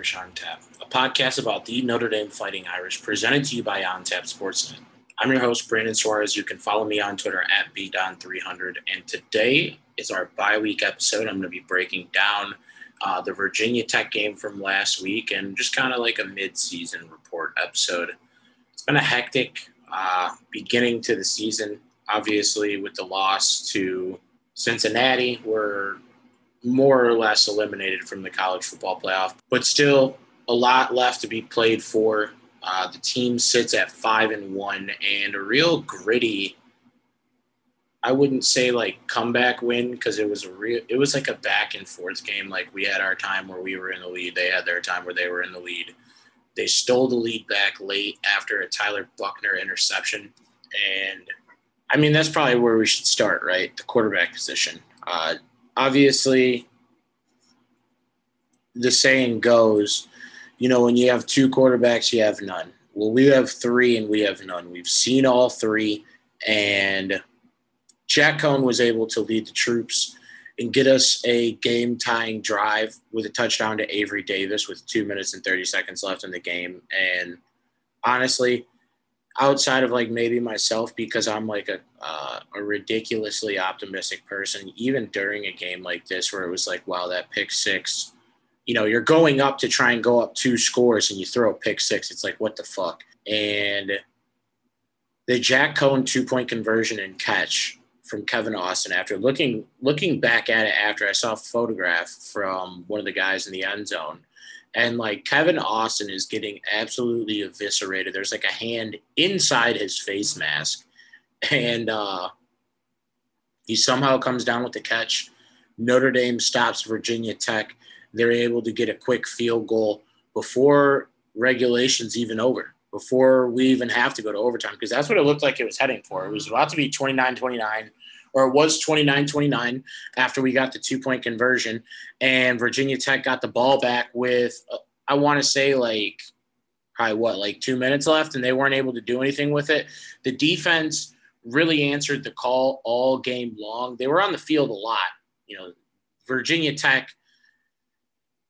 Irish on Tap, a podcast about the Notre Dame Fighting Irish, presented to you by On Tap Sportsnet. I'm your host, Brandon Suarez. You can follow me on Twitter at bdon300, and today is our bye week episode. I'm going to be breaking down uh, the Virginia Tech game from last week and just kind of like a mid-season report episode. It's been a hectic uh, beginning to the season, obviously, with the loss to Cincinnati. We're more or less eliminated from the college football playoff, but still a lot left to be played for. Uh, the team sits at five and one, and a real gritty. I wouldn't say like comeback win because it was a real. It was like a back and forth game. Like we had our time where we were in the lead. They had their time where they were in the lead. They stole the lead back late after a Tyler Buchner interception, and I mean that's probably where we should start, right? The quarterback position. Uh, obviously the saying goes, you know, when you have two quarterbacks, you have none. Well, we have three and we have none. We've seen all three, and Jack Coan was able to lead the troops and get us a game tying drive with a touchdown to Avery Davis with two minutes and 30 seconds left in the game. And honestly, outside of like maybe myself because I'm like a uh, a ridiculously optimistic person. Even during a game like this, where it was like, wow, that pick six, you know, you're going up to try and go up two scores and you throw a pick six. It's like, what the fuck? And the Jack Coan two point conversion and catch from Kevin Austin after looking looking back at it after I saw a photograph from one of the guys in the end zone and like Kevin Austin is getting absolutely eviscerated. There's like a hand inside his face mask, and uh, he somehow comes down with the catch. Notre Dame stops Virginia Tech. They're able to get a quick field goal before regulations even over, before we even have to go to overtime, because that's what it looked like it was heading for. It was about to be 29 29 or it was 29 29 after we got the two point conversion. And Virginia Tech got the ball back with, I want to say, like, probably what, like two minutes left, and they weren't able to do anything with it. The defense really answered the call all game long. They were on the field a lot. You know, Virginia Tech,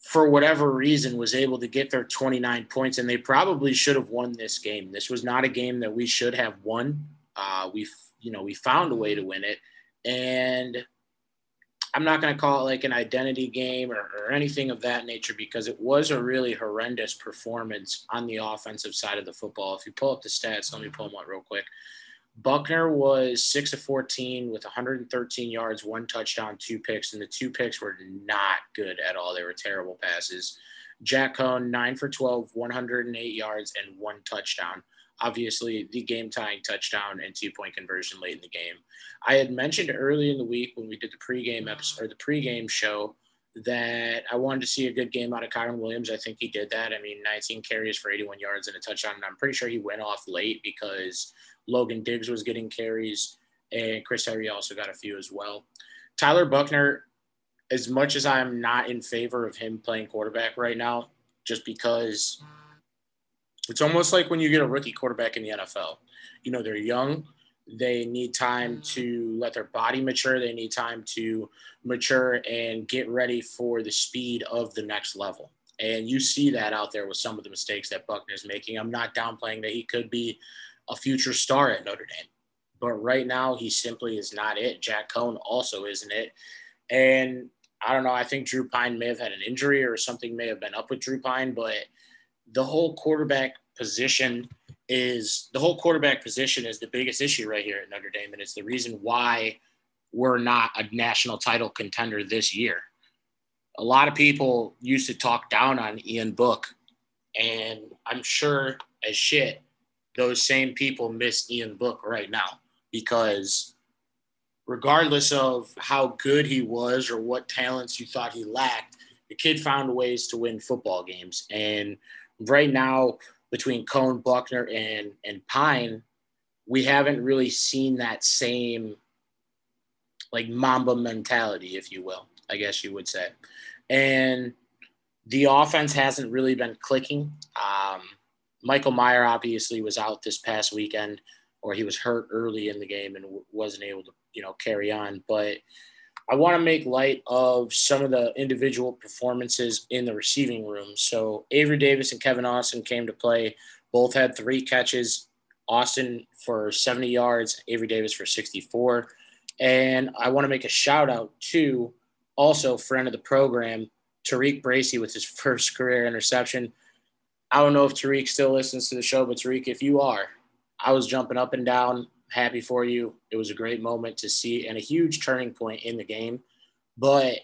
for whatever reason, was able to get their 29 points, and they probably should have won this game. This was not a game that we should have won. Uh, we you know, we found a way to win it. And I'm not going to call it like an identity game or, or, anything of that nature because it was a really horrendous performance on the offensive side of the football. If you pull up the stats, let me pull them up real quick. Buchner was 6 of 14 with 113 yards, one touchdown, two picks, and the two picks were not good at all. They were terrible passes. Jack Coan, 9 for 12, 108 yards, and one touchdown obviously the game tying touchdown and two point conversion late in the game. I had mentioned early in the week when we did the pregame episode or the pregame show that I wanted to see a good game out of Kyren Williams. I think he did that. I mean, 19 carries for 81 yards and a touchdown. And I'm pretty sure he went off late because Logan Diggs was getting carries and Chris Tyree also got a few as well. Tyler Buchner, as much as I'm not in favor of him playing quarterback right now, just because it's almost like when you get a rookie quarterback in the NFL. You know, they're young. They need time to let their body mature. They need time to mature and get ready for the speed of the next level. And you see that out there with some of the mistakes that Buchner's making. I'm not downplaying that he could be a future star at Notre Dame. But right now, he simply is not it. Jack Coan also isn't it. And I don't know. I think Drew Pyne may have had an injury or something may have been up with Drew Pyne, but – the whole quarterback position is the whole quarterback position is the biggest issue right here at Notre Dame, and it's the reason why we're not a national title contender this year. A lot of people used to talk down on Ian Book, and I'm sure as shit those same people miss Ian Book right now because regardless of how good he was or what talents you thought he lacked, the kid found ways to win football games. And right now between Coan, Buchner, and and Pyne, we haven't really seen that same like Mamba mentality, if you will, I guess you would say. And the offense hasn't really been clicking. Um, Michael Mayer obviously was out this past weekend, or he was hurt early in the game and w- wasn't able to, you know, carry on. But I want to make light of some of the individual performances in the receiving room. So Avery Davis and Kevin Austin came to play. Both had three catches. Austin for 70 yards, Avery Davis for 64. And I want to make a shout out to also friend of the program, Tariq Bracy with his first career interception. I don't know if Tariq still listens to the show, but Tariq, if you are, I was jumping up and down, happy for you. It was a great moment to see and a huge turning point in the game. But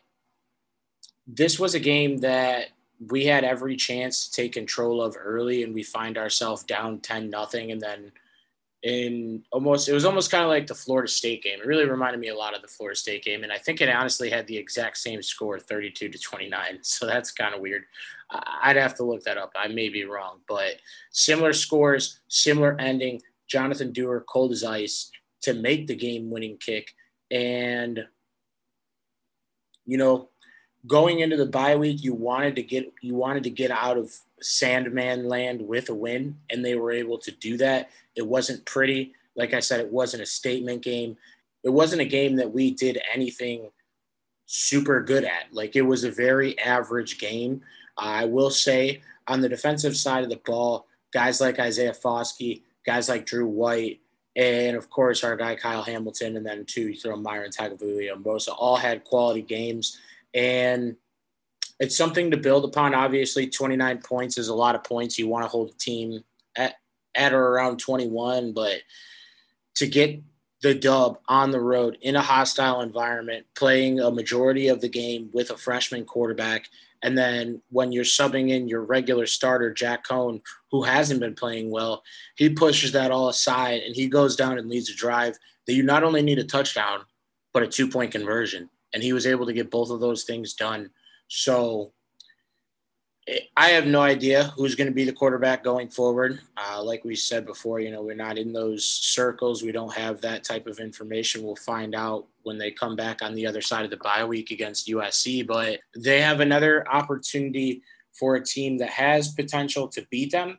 this was a game that we had every chance to take control of early, and we find ourselves down 10 nothing. And then in almost, it was almost kind of like the Florida State game. It really reminded me a lot of the Florida State game. And I think it honestly had the exact same score 32 to 29. So that's kind of weird. I'd have to look that up. I may be wrong, but similar scores, similar ending. Jonathan Doerer, cold as ice, to make the game winning kick. And, you know, going into the bye week, you wanted to get you wanted to get out of Sandman land with a win, and they were able to do that. It wasn't pretty. Like I said, it wasn't a statement game. It wasn't a game that we did anything super good at. Like it was a very average game. I will say on the defensive side of the ball, guys like Isaiah Foskey, guys like Drew White, and of course our guy Kyle Hamilton, and then two, you throw Myron Tagovailoa-Amosa, all had quality games, and it's something to build upon. Obviously, 29 points is a lot of points. You want to hold a team at at or around 21, but to get the dub on the road in a hostile environment, playing a majority of the game with a freshman quarterback and then when you're subbing in your regular starter, Jack Coan, who hasn't been playing well, he pushes that all aside and he goes down and leads a drive that you not only need a touchdown, but a two point conversion. And he was able to get both of those things done. So I have no idea who's going to be the quarterback going forward. Uh, like we said before, you know, we're not in those circles. We don't have that type of information. We'll find out when they come back on the other side of the bye week against USC. But they have another opportunity for a team that has potential to beat them.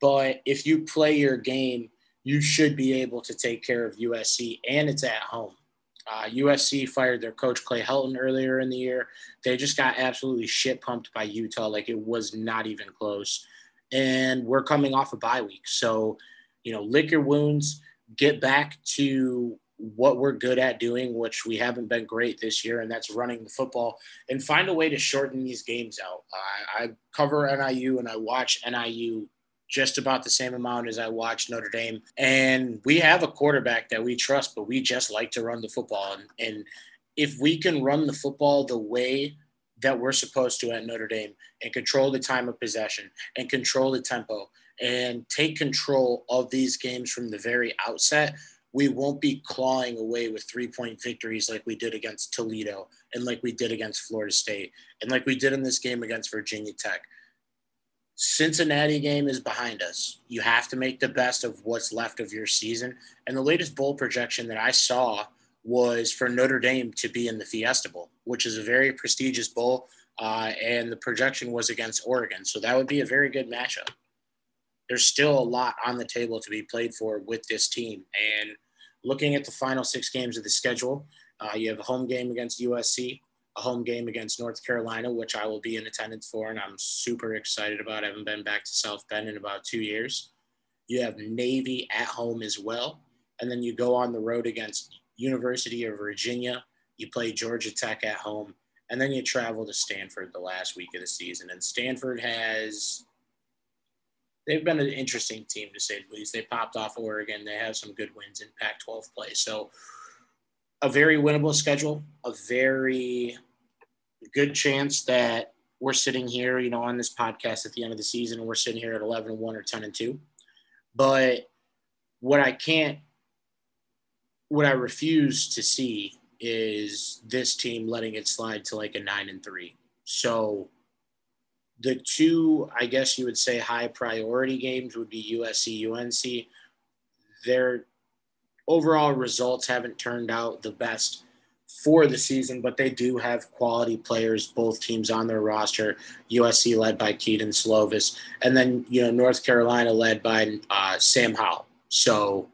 But if you play your game, you should be able to take care of USC, and it's at home. Uh, USC fired their coach Clay Helton earlier in the year. They just got absolutely shit pumped by Utah, like it was not even close. And we're coming off a bye week, so you know, lick your wounds, get back to what we're good at doing, which we haven't been great this year, and that's running the football, and find a way to shorten these games out. I, I cover NIU and I watch NIU just about the same amount as I watch Notre Dame. And we have a quarterback that we trust, but we just like to run the football. And, and if we can run the football the way that we're supposed to at Notre Dame and control the time of possession and control the tempo and take control of these games from the very outset, we won't be clawing away with three point victories like we did against Toledo and like we did against Florida State and like we did in this game against Virginia Tech. Cincinnati game is behind us. You have to make the best of what's left of your season. And the latest bowl projection that I saw was for Notre Dame to be in the Fiesta Bowl, which is a very prestigious bowl. Uh, and the projection was against Oregon. So that would be a very good matchup. There's still a lot on the table to be played for with this team. And looking at the final six games of the schedule, uh, you have a home game against USC, a home game against North Carolina, which I will be in attendance for, and I'm super excited about. I haven't been back to South Bend in about two years. You have Navy at home as well, and then you go on the road against University of Virginia. You play Georgia Tech at home, and then you travel to Stanford the last week of the season. And Stanford has they've been an interesting team to say the least. They popped off Oregon. They have some good wins in Pac-12 play. So a very winnable schedule, a very good chance that we're sitting here, you know, on this podcast at the end of the season and we're sitting here at 11 and 1 or 10 and 2. But what I can't, what I refuse to see is this team letting it slide to like a 9 and 3. So the two, I guess you would say, high priority games would be USC, UNC. They're overall results haven't turned out the best for the season, but they do have quality players, both teams on their roster. USC led by Kedon Slovis, and then you know North Carolina led by uh, Sam Howell. So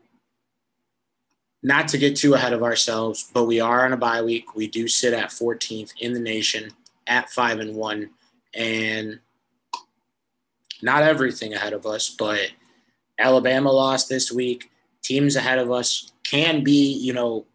not to get too ahead of ourselves, but we are on a bye week. We do sit at 14th in the nation at five and one, and not everything ahead of us, but Alabama lost this week. Teams ahead of us can be, you know,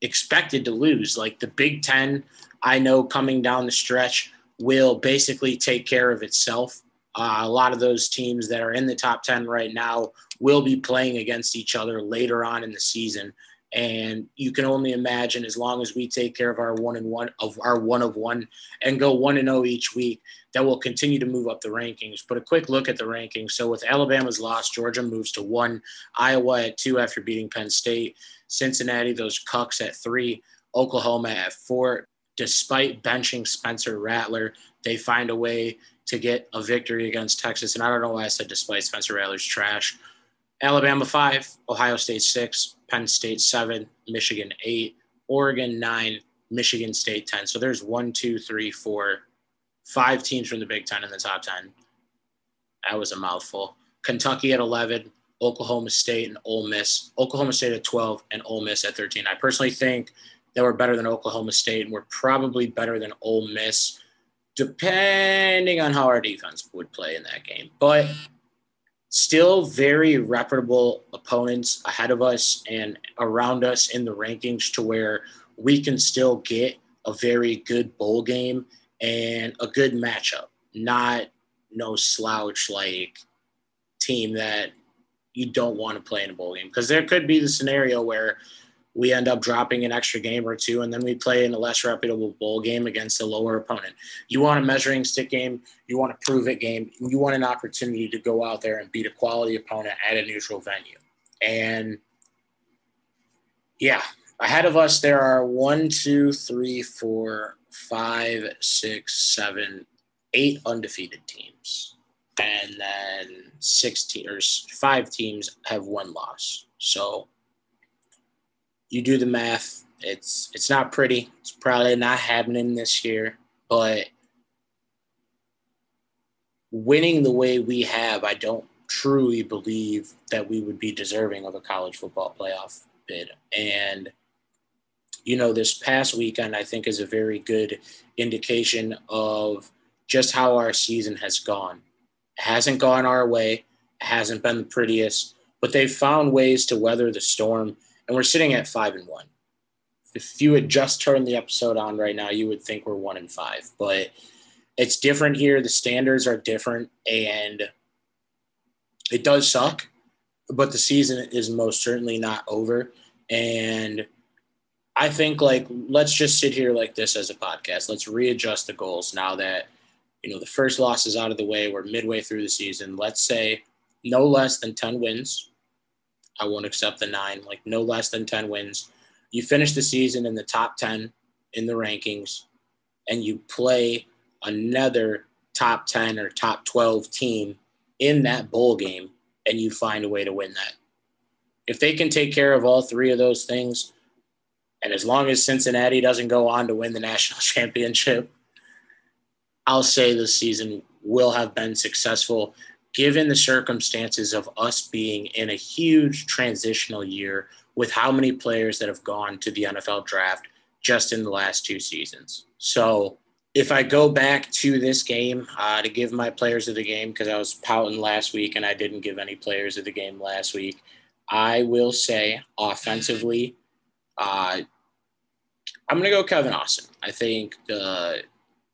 expected to lose. Like the Big Ten, I know coming down the stretch will basically take care of itself. Uh, a lot of those teams that are in the top 10 right now will be playing against each other later on in the season. And you can only imagine as long as we take care of our one and one of our one of one and go one and zero oh each week, that will continue to move up the rankings. But a quick look at the rankings. So with Alabama's loss, Georgia moves to one, Iowa at two after beating Penn State, Cincinnati, those cucks at three, Oklahoma at four. Despite benching Spencer Rattler, they find a way to get a victory against Texas. And I don't know why I said despite Spencer Rattler's trash. Alabama five, Ohio State six, Penn State seven, Michigan eight, Oregon nine, Michigan State 10. So there's one, two, three, four, five teams from the Big Ten in the top 10. That was a mouthful. Kentucky at 11, Oklahoma State and Ole Miss. Oklahoma State at 12 and Ole Miss at 13. I personally think that we're better than Oklahoma State and we're probably better than Ole Miss, depending on how our defense would play in that game. But still very reputable opponents ahead of us and around us in the rankings to where we can still get a very good bowl game and a good matchup, not no slouch like team that you don't want to play in a bowl game. Because there could be the scenario where we end up dropping an extra game or two, and then we play in a less reputable bowl game against a lower opponent. You want a measuring stick game, you want a prove it game, you want an opportunity to go out there and beat a quality opponent at a neutral venue. And yeah, ahead of us, there are one, two, three, four, five, six, seven, eight undefeated teams, and then six teams, or five teams have one loss. So you do the math. It's it's not pretty. It's probably not happening this year, but winning the way we have, I don't truly believe that we would be deserving of a college football playoff bid. And you know, this past weekend, I think, is a very good indication of just how our season has gone. It hasn't gone our way, it hasn't been the prettiest, but they've found ways to weather the storm, and we're sitting at five and one. If you had just turned the episode on right now, you would think we're one and five, but it's different here. The standards are different, and it does suck, but the season is most certainly not over. And I think like let's just sit here like this as a podcast. Let's readjust the goals now that you know the first loss is out of the way. We're midway through the season. Let's say no less than 10 wins. I won't accept the nine, like no less than 10 wins. You finish the season in the top 10 in the rankings, and you play another top 10 or top 12 team in that bowl game, and you find a way to win that. If they can take care of all three of those things, and as long as Cincinnati doesn't go on to win the national championship, I'll say this season will have been successful given the circumstances of us being in a huge transitional year with how many players that have gone to the NFL draft just in the last two seasons. So if I go back to this game uh, to give my players of the game, because I was pouting last week and I didn't give any players of the game last week, I will say offensively, uh, I'm going to go Kevin Austin. I think the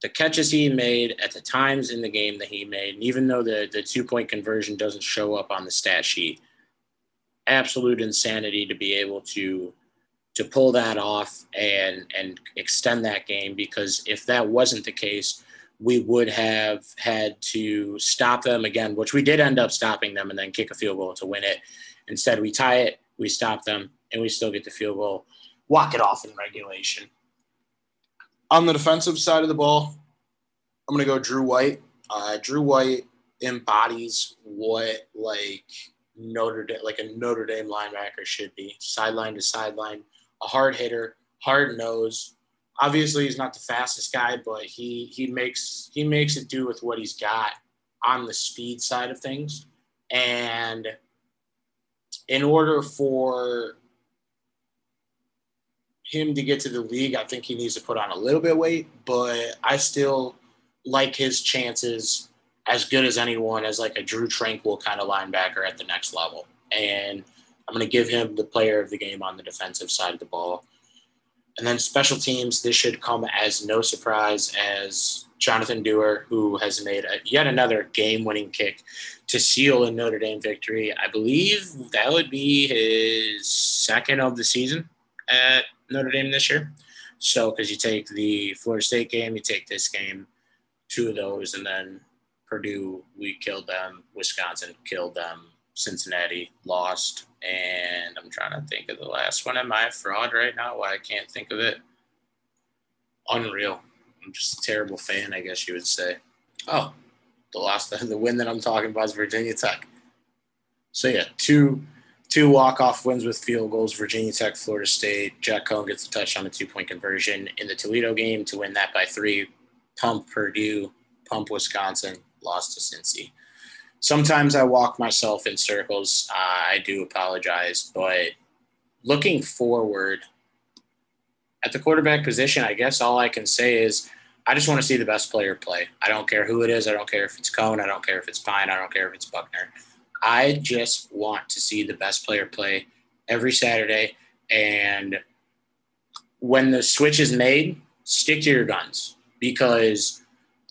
the catches he made at the times in the game that he made, and even though the the two point conversion doesn't show up on the stat sheet, absolute insanity to be able to to pull that off and and extend that game because if that wasn't the case we would have had to stop them again which we did end up stopping them and then kick a field goal to win it instead we tie it we stop them and we still get the field goal walk it off in regulation. On the defensive side of the ball, I'm going to go Drew White. Uh, Drew White embodies what like Notre Dame, like a Notre Dame linebacker should be, sideline to sideline, a hard hitter, hard nose. Obviously, he's not the fastest guy, but he he makes he makes it do with what he's got on the speed side of things. And in order for him to get to the league, I think he needs to put on a little bit of weight, but I still like his chances as good as anyone as like a Drew Tranquill kind of linebacker at the next level. And I'm going to give him the player of the game on the defensive side of the ball. And then special teams, this should come as no surprise as Jonathan Doerer, who has made a, yet another game winning kick to seal a Notre Dame victory. I believe that would be his second of the season at Notre Dame this year. So, because you take the Florida State game, you take this game, two of those, and then Purdue, we killed them. Wisconsin killed them. Cincinnati lost. And I'm trying to think of the last one. Am I a fraud right now? Why I can't think of it? Unreal. I'm just a terrible fan, I guess you would say. Oh, the last the win that I'm talking about is Virginia Tech. So yeah, two two walk-off wins with field goals, Virginia Tech, Florida State. Jack Coan gets a touch on a two-point conversion in the Toledo game to win that by three. Pump Purdue, pump Wisconsin, lost to Cincy. Sometimes I walk myself in circles. I do apologize, but looking forward at the quarterback position, I guess all I can say is I just want to see the best player play. I don't care who it is. I don't care if it's Coan. I don't care if it's Pyne I don't care if it's Buchner. I just want to see the best player play every Saturday. And when the switch is made, stick to your guns because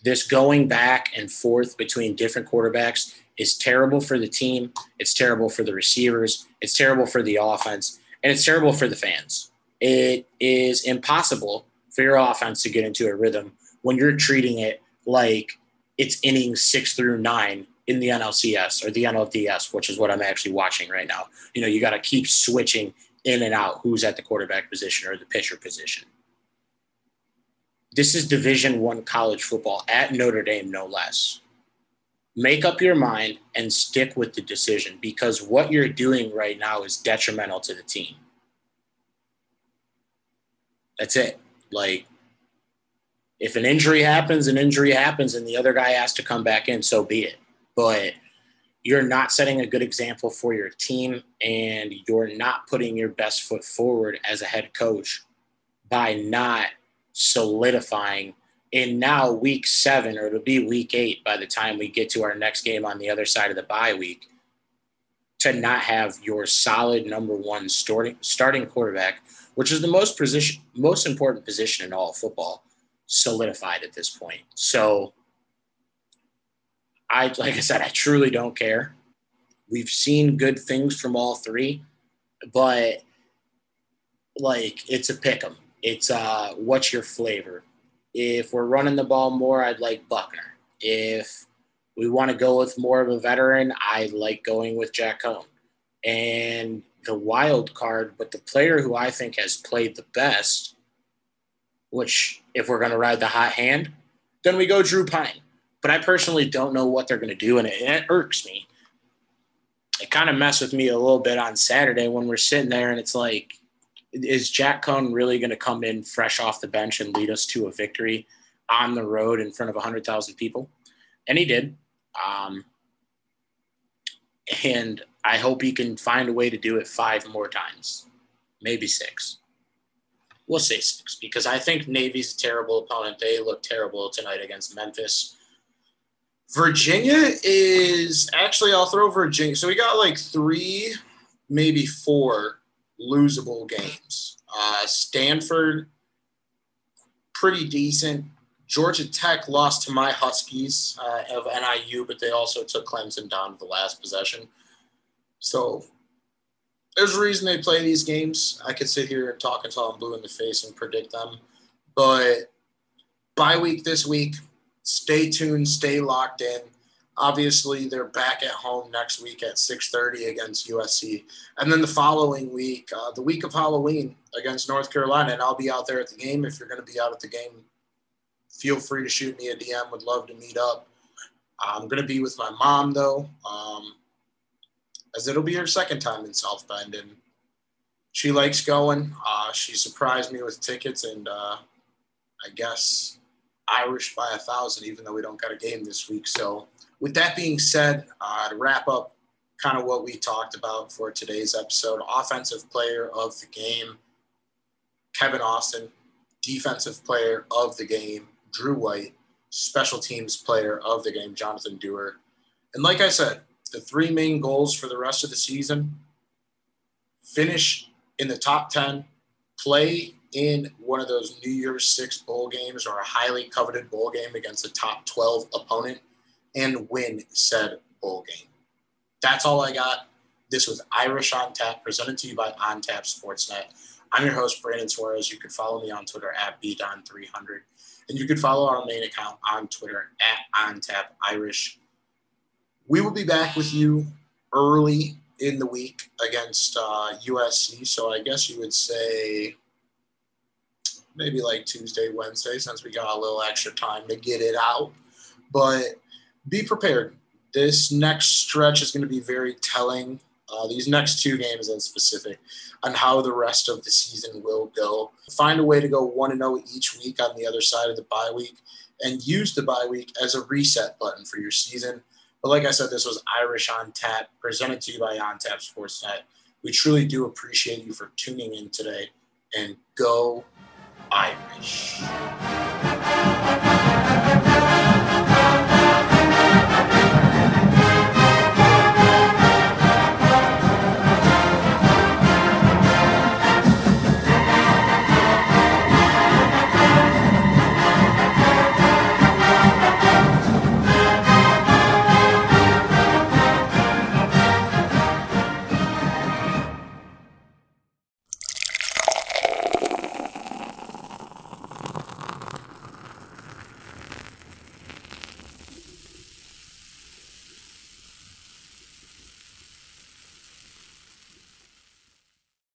this going back and forth between different quarterbacks is terrible for the team. It's terrible for the receivers. It's terrible for the offense. And it's terrible for the fans. It is impossible for your offense to get into a rhythm when you're treating it like it's innings six through nine in the NLCS or the NLDS, which is what I'm actually watching right now. You know, you got to keep switching in and out who's at the quarterback position or the pitcher position. This is Division One college football at Notre Dame, no less. Make up your mind and stick with the decision because what you're doing right now is detrimental to the team. That's it. Like, if an injury happens, an injury happens, and the other guy has to come back in, so be it but you're not setting a good example for your team and you're not putting your best foot forward as a head coach by not solidifying in now week seven or it'll be week eight by the time we get to our next game on the other side of the bye week to not have your solid number one starting quarterback, which is the most position most important position in all football, solidified at this point. So I like I said, I truly don't care. We've seen good things from all three, but like it's a pick 'em. It's uh, what's your flavor? If we're running the ball more, I'd like Buchner. If we want to go with more of a veteran, I like going with Jack Coan. And the wild card, but the player who I think has played the best, which if we're going to ride the hot hand, then we go Drew Pyne but I personally don't know what they're going to do, and it, it irks me. It kind of messed with me a little bit on Saturday when we're sitting there, and it's like, is Jack Coan really going to come in fresh off the bench and lead us to a victory on the road in front of 100,000 people? And he did. Um, and I hope he can find a way to do it five more times, maybe six. We'll say six because I think Navy's a terrible opponent. They look terrible tonight against Memphis. Virginia is actually, I'll throw Virginia. So we got like three, maybe four losable games. Uh, Stanford, pretty decent. Georgia Tech lost to my Huskies uh, of NIU, but they also took Clemson down to the last possession. So there's a reason they play these games. I could sit here and talk until I'm blue in the face and predict them. But bye week this week, stay tuned, stay locked in. Obviously, they're back at home next week at 6:30 against USC, and then the following week, uh, the week of Halloween against North Carolina, and I'll be out there at the game. If you're going to be out at the game, feel free to shoot me a DM. Would love to meet up. I'm going to be with my mom though, um, as it'll be her second time in South Bend, and she likes going. Uh, she surprised me with tickets, and uh, I guess Irish by a thousand, even though we don't got a game this week. So, with that being said, uh, to wrap up kind of what we talked about for today's episode, offensive player of the game, Kevin Austin, defensive player of the game, Drew White, special teams player of the game, Jonathan Doerer. And like I said, the three main goals for the rest of the season finish in the top 10, play in one of those New Year's Six bowl games or a highly coveted bowl game against a top 12 opponent, and win said bowl game. That's all I got. This was Irish on Tap, presented to you by On Tap Sportsnet. I'm your host, Brandon Suarez. You can follow me on Twitter at BDon300. And you can follow our main account on Twitter at OnTapIrish. We will be back with you early in the week against uh, USC. So I guess you would say maybe like Tuesday, Wednesday, since we got a little extra time to get it out. But be prepared. This next stretch is going to be very telling. Uh, these next two games in specific on how the rest of the season will go. Find a way to go 1 0 each week on the other side of the bye week and use the bye week as a reset button for your season. But like I said, this was Irish on Tap, presented to you by On Tap Sportsnet. We truly do appreciate you for tuning in today and go Irish.